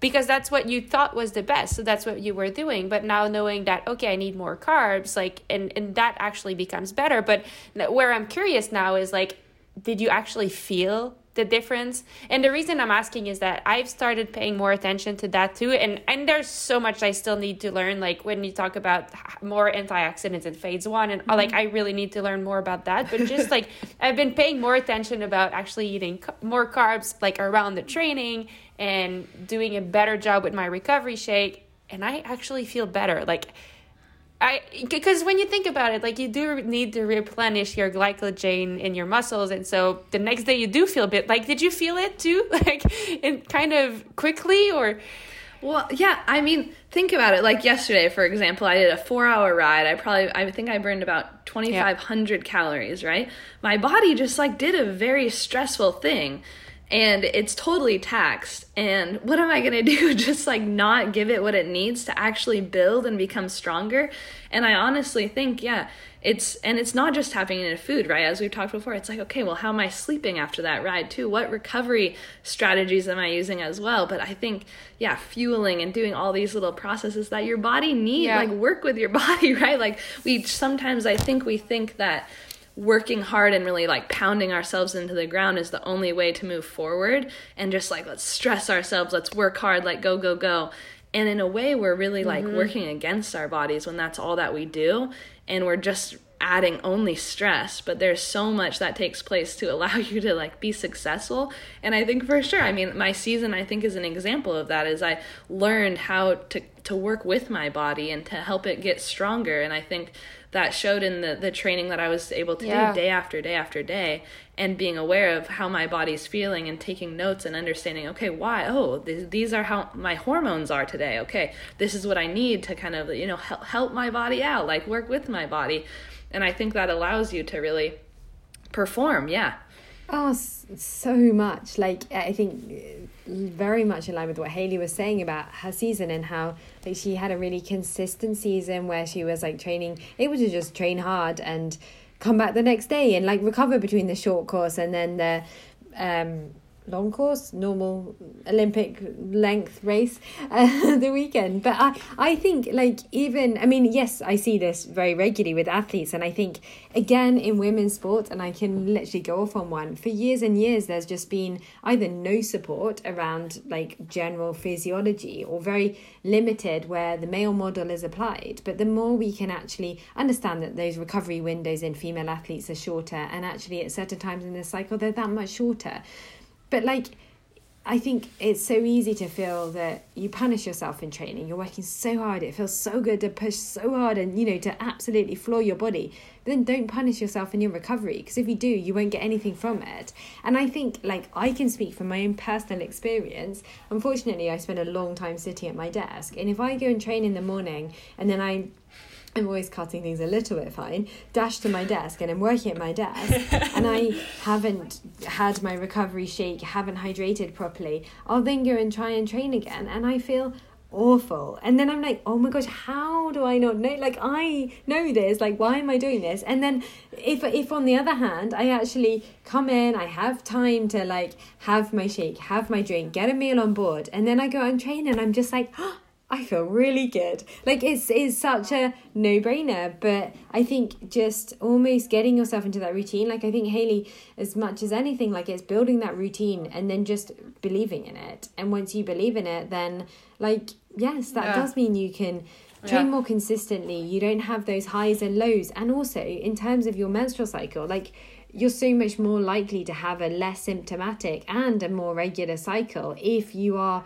because that's what you thought was the best, so that's what you were doing. But now knowing that, okay, I need more carbs, like, and and that actually becomes better. But where I'm curious now is like, did you actually feel the difference. And the reason i'm asking is that i've started paying more attention to that too. And and there's so much i still need to learn like when you talk about more antioxidants in phase one and uh, like mm-hmm. i really need to learn more about that. But just like i've been paying more attention about actually eating more carbs like around the training and doing a better job with my recovery shake. And I actually feel better. Like I because when you think about it, like you do need to replenish your glycogen in your muscles, and so the next day you do feel a bit like. Did you feel it too, like in kind of quickly or? Well, yeah. I mean, think about it. Like yesterday, for example, I did a four-hour ride. I probably, I think I burned about twenty-five hundred yeah. calories. Right, my body just like did a very stressful thing and it's totally taxed. And what am I going to do? Just like not give it what it needs to actually build and become stronger? And I honestly think, yeah, it's and it's not just happening in food, right? As we've talked before, it's like, okay, well, how am I sleeping after that ride too? What recovery strategies am I using as well? But I think, yeah, fueling and doing all these little processes that your body needs, yeah. like work with your body, right? Like we sometimes I think we think that working hard and really like pounding ourselves into the ground is the only way to move forward and just like let's stress ourselves let's work hard like go go go. And in a way we're really like mm-hmm. working against our bodies when that's all that we do and we're just adding only stress but there's so much that takes place to allow you to like be successful. And i think for sure i mean my season i think is an example of that is i learned how to to work with my body and to help it get stronger. And i think that showed in the the training that I was able to yeah. do day after day after day and being aware of how my body's feeling and taking notes and understanding okay why oh th- these are how my hormones are today. Okay this is what I need to kind of you know help help my body out like work with my body. And I think that allows you to really perform yeah Oh, so much. Like, I think uh, very much in line with what Haley was saying about her season and how like she had a really consistent season where she was like training, able to just train hard and come back the next day and like recover between the short course and then the um long course, normal Olympic length race uh, the weekend. But I, I think like even I mean yes, I see this very regularly with athletes, and I think again in women's sports, and I can literally go off on one for years and years. There's just been either no support around like general physiology or very limited where the male model is applied. But the more we can actually understand that those recovery windows in female athletes are shorter, and actually at certain times in the cycle they're that much shorter but like, I think it's so easy to feel that you punish yourself in training. You're working so hard. It feels so good to push so hard and, you know, to absolutely floor your body. But then don't punish yourself in your recovery because if you do, you won't get anything from it. And I think, like, I can speak from my own personal experience. Unfortunately, I spend a long time sitting at my desk. And if I go and train in the morning and then I I'm always cutting things a little bit fine, dash to my desk and I'm working at my desk and I haven't had my recovery shake, haven't hydrated properly, I'll then go and try and train again and I feel awful. And then I'm like, oh my gosh, how do I not know? Like I know this, like why am I doing this? And then if if on the other hand, I actually come in, I have time to like have my shake, have my drink, get a meal on board, and then I go and train and I'm just like, oh, I feel really good. Like it's it's such a no brainer, but I think just almost getting yourself into that routine. Like I think Haley, as much as anything, like it's building that routine and then just believing in it. And once you believe in it, then like yes, that yeah. does mean you can train yeah. more consistently. You don't have those highs and lows, and also in terms of your menstrual cycle, like you're so much more likely to have a less symptomatic and a more regular cycle if you are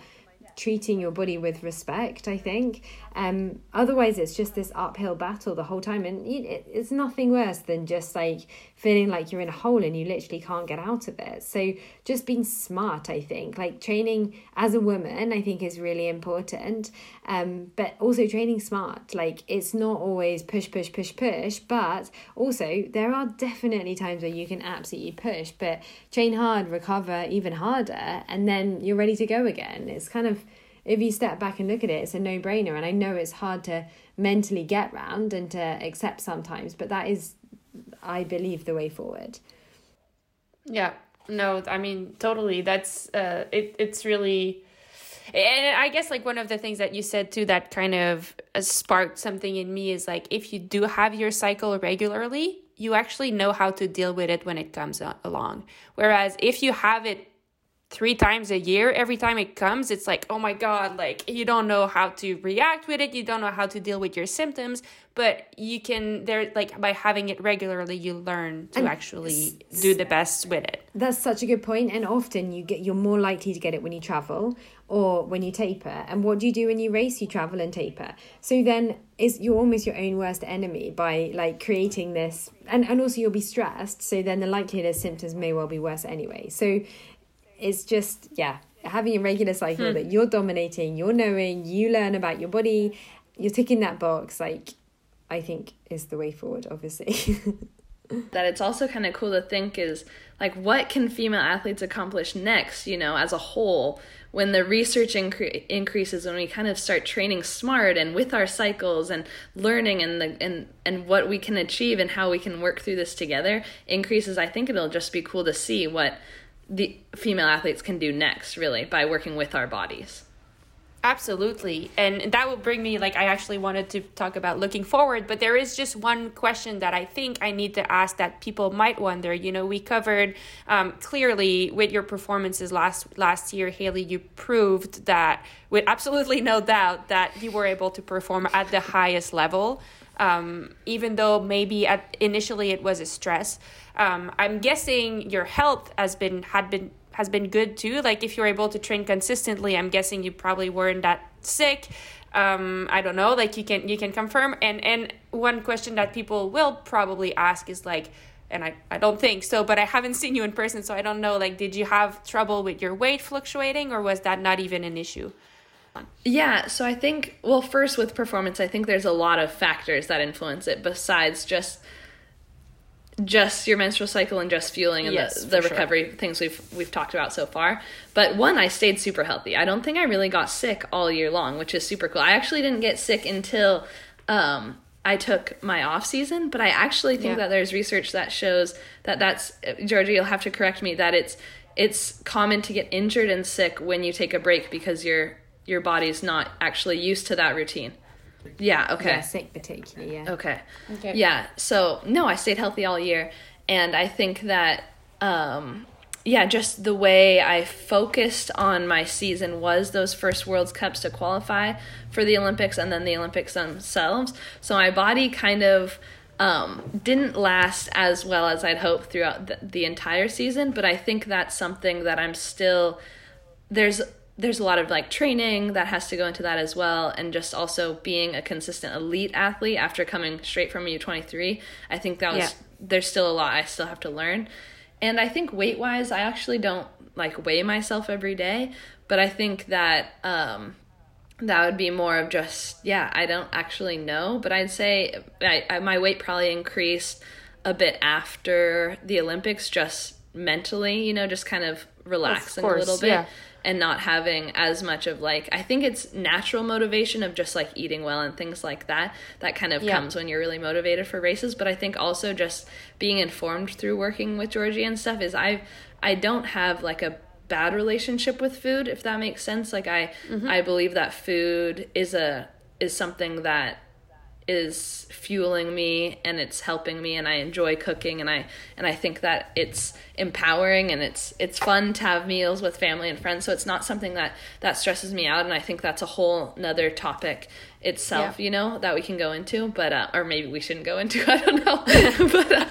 treating your body with respect i think um otherwise it's just this uphill battle the whole time and it, it's nothing worse than just like feeling like you're in a hole and you literally can't get out of it. So just being smart i think. Like training as a woman i think is really important um but also training smart. Like it's not always push push push push but also there are definitely times where you can absolutely push but train hard recover even harder and then you're ready to go again. It's kind of if you step back and look at it, it's a no brainer. And I know it's hard to mentally get round and to accept sometimes, but that is, I believe, the way forward. Yeah, no, I mean, totally. That's, uh, it, it's really, and I guess like one of the things that you said too that kind of uh, sparked something in me is like if you do have your cycle regularly, you actually know how to deal with it when it comes along. Whereas if you have it three times a year every time it comes it's like oh my god like you don't know how to react with it you don't know how to deal with your symptoms but you can there like by having it regularly you learn to and actually do the best with it. That's such a good point and often you get you're more likely to get it when you travel or when you taper. And what do you do when you race? You travel and taper. So then is you're almost your own worst enemy by like creating this and, and also you'll be stressed so then the likelihood of symptoms may well be worse anyway. So it's just yeah having a regular cycle hmm. that you're dominating you're knowing you learn about your body you're ticking that box like i think is the way forward obviously that it's also kind of cool to think is like what can female athletes accomplish next you know as a whole when the research incre- increases when we kind of start training smart and with our cycles and learning and the and and what we can achieve and how we can work through this together increases i think it'll just be cool to see what the female athletes can do next really by working with our bodies. Absolutely. And that will bring me like i actually wanted to talk about looking forward but there is just one question that i think i need to ask that people might wonder. You know we covered um, clearly with your performances last last year haley you proved that with absolutely no doubt that you were able to perform at the highest level um, even though maybe at initially it was a stress um, I'm guessing your health has been had been has been good too. Like if you're able to train consistently, I'm guessing you probably weren't that sick. Um, I don't know. Like you can you can confirm. And and one question that people will probably ask is like, and I, I don't think so, but I haven't seen you in person, so I don't know. Like, did you have trouble with your weight fluctuating, or was that not even an issue? Yeah, so I think well, first with performance, I think there's a lot of factors that influence it besides just just your menstrual cycle and just fueling and yes, the, the recovery sure. things we've we've talked about so far. But one, I stayed super healthy. I don't think I really got sick all year long, which is super cool. I actually didn't get sick until um, I took my off season, but I actually think yeah. that there's research that shows that that's Georgie. You'll have to correct me that it's it's common to get injured and sick when you take a break because your your body's not actually used to that routine. Yeah, okay. Yeah, sick particularly, yeah. Okay. Okay. Yeah. So no, I stayed healthy all year. And I think that um yeah, just the way I focused on my season was those first World Cups to qualify for the Olympics and then the Olympics themselves. So my body kind of um, didn't last as well as I'd hoped throughout the, the entire season, but I think that's something that I'm still there's there's a lot of like training that has to go into that as well and just also being a consistent elite athlete after coming straight from u23 i think that was yeah. there's still a lot i still have to learn. And i think weight wise i actually don't like weigh myself every day but i think that um that would be more of just yeah i don't actually know but i'd say I, I my weight probably increased a bit after the olympics just mentally you know just kind of relaxing a little bit. yeah and not having as much of like I think it's natural motivation of just like eating well and things like that that kind of yeah. comes when you're really motivated for races but I think also just being informed through working with Georgie and stuff is I I don't have like a bad relationship with food if that makes sense like I mm-hmm. I believe that food is a is something that is fueling me and it's helping me and I enjoy cooking and I and I think that it's empowering and it's it's fun to have meals with family and friends. So it's not something that that stresses me out. And I think that's a whole another topic itself yeah. you know that we can go into but uh, or maybe we shouldn't go into I don't know. But uh,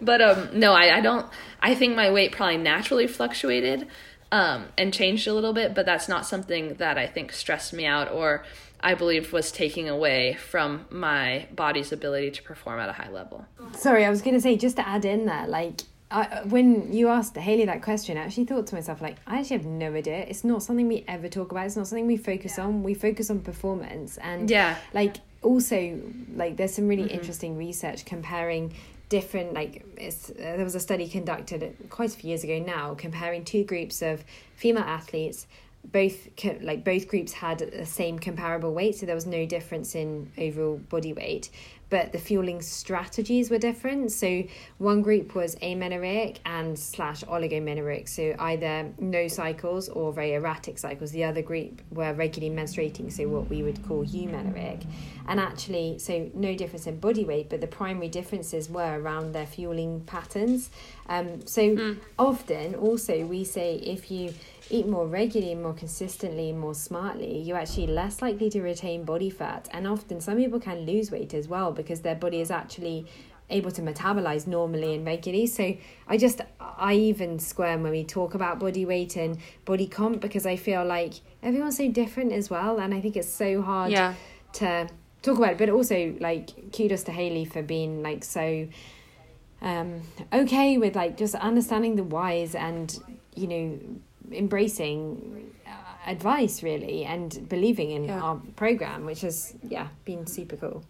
but um no I I don't I think my weight probably naturally fluctuated um and changed a little bit but that's not something that I think stressed me out or I believe was taking away from my body's ability to perform at a high level. Sorry, I was going to say, just to add in there, like, I, when you asked Haley that question, I actually thought to myself, like, I actually have no idea. It's not something we ever talk about. It's not something we focus yeah. on. We focus on performance. And, yeah, like, also, like, there's some really mm-hmm. interesting research comparing different like it's, uh, there was a study conducted quite a few years ago now comparing two groups of female athletes both like both groups had the same comparable weight so there was no difference in overall body weight but the fueling strategies were different. So one group was amenorrheic and slash oligomenorrheic, so either no cycles or very erratic cycles. The other group were regularly menstruating, so what we would call eumenorrheic. And actually, so no difference in body weight, but the primary differences were around their fueling patterns. Um, so mm. often, also, we say if you eat more regularly, more consistently, more smartly, you're actually less likely to retain body fat. And often some people can lose weight as well because their body is actually able to metabolize normally and regularly. So I just I even squirm when we talk about body weight and body comp because I feel like everyone's so different as well, and I think it's so hard yeah. to talk about it. But also like kudos to Haley for being like so um okay with like just understanding the whys and you know embracing uh, advice really and believing in Yeah. our program which has yeah been super cool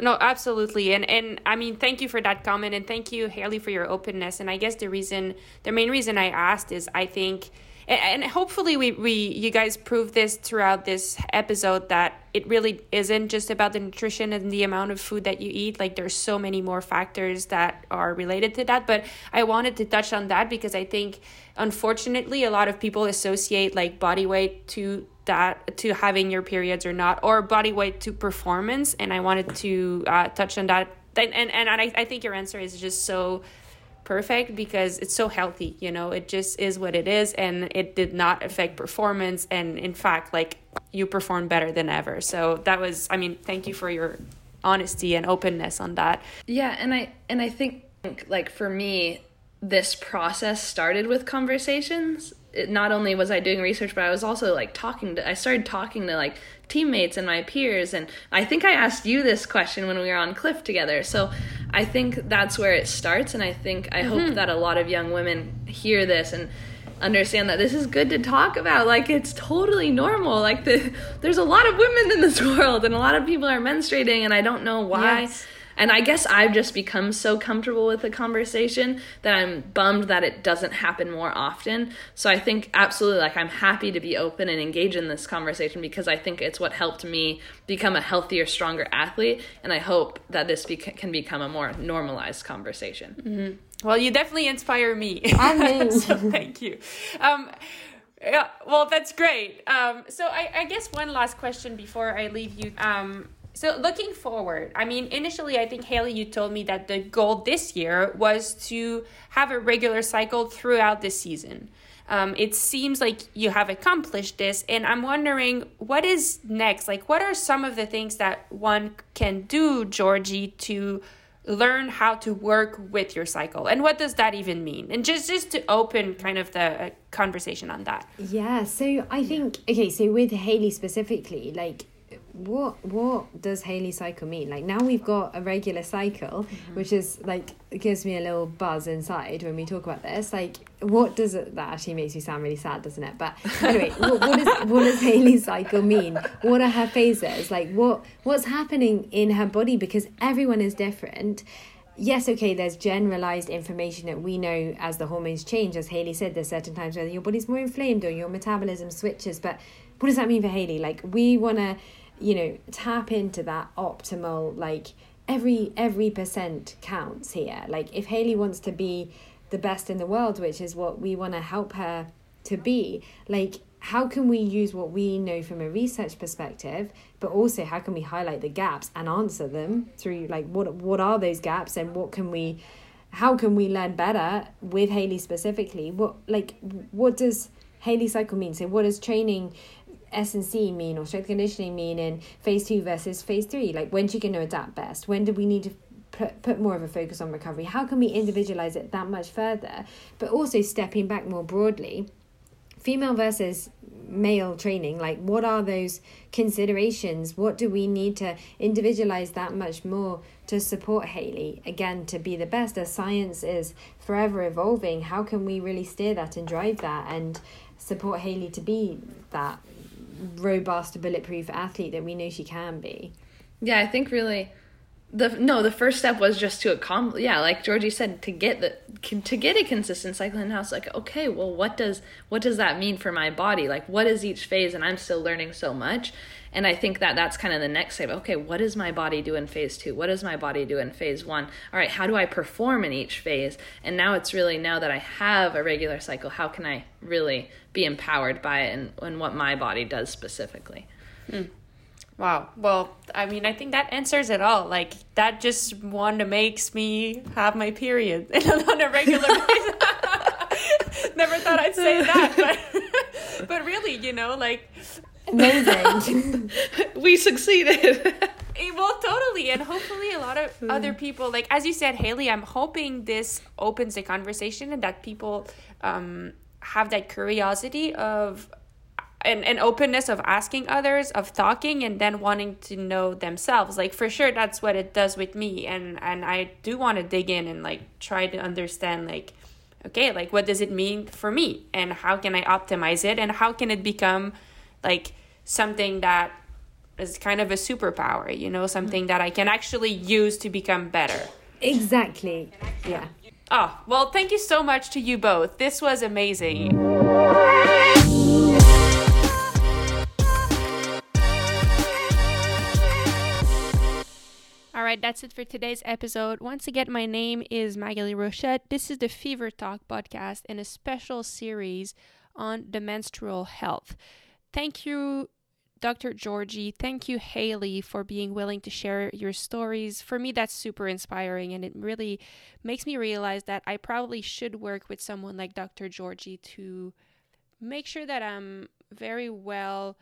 No, absolutely. And and I mean, thank you for that comment and thank you Haley for your openness. And I guess the reason the main reason I asked is I think and, hopefully we, we you guys prove this throughout this episode that it really isn't just about the nutrition and the amount of food that you eat. Like there's so many more factors that are related to that. But I wanted to touch on that because I think unfortunately a lot of people associate like body weight to that to having your periods or not or body weight to performance and i wanted to uh, touch on that and and, and I, I think your answer is just so perfect because it's so healthy you know it just is what it is and it did not affect performance and in fact like you perform better than ever so that was i mean thank you for your honesty and openness on that Yeah, and I and I think like for me, this process started with conversations. It, not only was I doing research, but I was also like talking to. I started talking to like teammates and my peers, and I think I asked you this question when we were on Cliff together. So I think that's where it starts, and I think I hope mm-hmm. that a lot of young women hear this and understand that this is good to talk about like it's totally normal like the there's a lot of women in this world and a lot of people are menstruating and i don't know why Yes. And I guess I've just become so comfortable with the conversation that I'm bummed that it doesn't happen more often. So I think absolutely, like, I'm happy to be open and engage in this conversation because I think it's what helped me become a healthier, stronger athlete. And I hope that this bec- can become a more normalized conversation. Well, you definitely inspire me. And me. so thank you. Um, yeah, well, that's great. Um, so I, I guess one last question before I leave you. Um, so looking forward, I mean, initially, I think Haley, you told me that the goal this year was to have a regular cycle throughout the season. Um, it seems like you have accomplished this, and I'm wondering what is next. Like, what are some of the things that one can do, Georgie, to learn how to work with your cycle and what does that even mean and just just to open kind of the uh, conversation on that Yeah, so I think okay, so with Haley specifically, like what what does Haley cycle mean? Like now we've got a regular cycle, mm-hmm. which is like gives me a little buzz inside when we talk about this. Like what does it that actually makes me sound really sad, doesn't it? But anyway, what, what does what does Haley's cycle mean? What are her phases? Like what what's happening in her body because everyone is different yes, okay, there's generalized information that we know as the hormones change. As Haley said, there's certain times where your body's more inflamed or your metabolism switches. But what does that mean for Haley? Like, we want to, you know, tap into that optimal, like, every every percent counts here. Like, if Haley wants to be the best in the world, which is what we want to help her to be, like, how can we use what we know from a research perspective but also how can we highlight the gaps and answer them through like what what are those gaps and what can we how can we learn better with Haley specifically what like what does Haley cycle mean so what does training S and C mean or strength conditioning mean in phase two versus phase three? Like when's she going to adapt best? When do we need to put, put more of a focus on recovery? How can we individualize it that much further? But also stepping back more broadly female versus male training like what are those considerations? What do we need to individualize that much more to support haley again to be the best as science is forever evolving how can we really steer that and drive that and support haley to be that robust bulletproof athlete that we know she can be. Yeah, I think really the no the first step was just to accomplish yeah like georgie said to get the to get a consistent cycle house like okay well what does what does that mean for my body? Like what is each phase? And i'm still learning so much and i think that that's kind of the next step. Okay what does my body do in phase two? What does my body do in phase one? All right how do i perform in each phase? And now it's really now that i have a regular cycle how can i really be empowered by it and, and what my body does specifically? Hmm. Wow. Well i mean i think that answers it all. Like that just one makes me have my period on a regular basis. Never thought I'd say that, but but really, you know, like Amazing. we succeeded. Eh, well, totally, and hopefully a lot of other people, like as you said, Haley. I'm hoping this opens a conversation and that people um, have that curiosity of and, and openness of asking others, of talking, and then wanting to know themselves. Like for sure, that's what it does with me, and and I do want to dig in and like try to understand like okay like what does it mean for me and how can i optimize it and how can it become like something that is kind of a superpower you know something that i can actually use to become better exactly. Yeah. oh well thank you so much to you both this was amazing All right, that's it for today's episode. Once again, my name is Magali Rochette. This is the Fever Talk podcast and a special series on the menstrual health. Thank you, Dr. Georgie. Thank you, Haley, for being willing to share your stories. For me, that's super inspiring, and it really makes me realize that I probably should work with someone like Dr. Georgie to make sure that I'm very well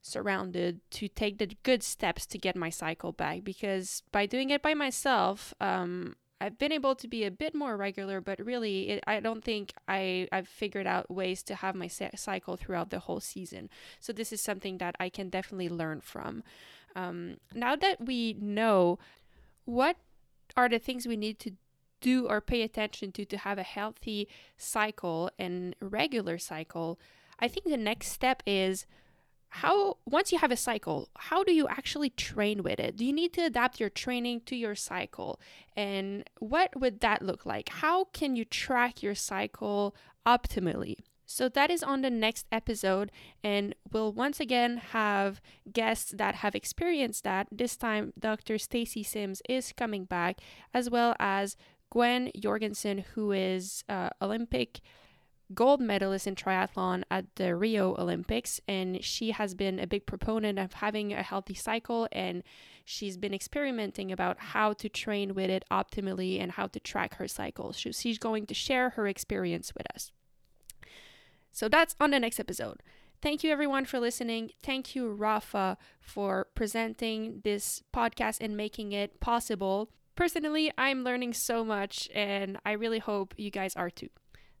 surrounded to take the good steps to get my cycle back because by doing it by myself um, i've been able to be a bit more regular but really it, i don't think I, i've figured out ways to have my cycle throughout the whole season. So this is something that i can definitely learn from. Um, now that we know what are the things we need to do or pay attention to to have a healthy cycle and regular cycle i think the next step is how once you have a cycle how do you actually train with it? Do you need to adapt your training to your cycle? And what would that look like? How can you track your cycle optimally? So that is on the next episode and we'll once again have guests that have experienced that. This time dr stacy sims is coming back as well as gwen jorgensen who is uh, olympic gold medalist in triathlon at the Rio Olympics, and she has been a big proponent of having a healthy cycle and she's been experimenting about how to train with it optimally and how to track her cycle. So she's going to share her experience with us. So that's on the next episode. Thank you everyone for listening. Thank you, Rapha, for presenting this podcast and making it possible. Personally, I'm learning so much, and I really hope you guys are too.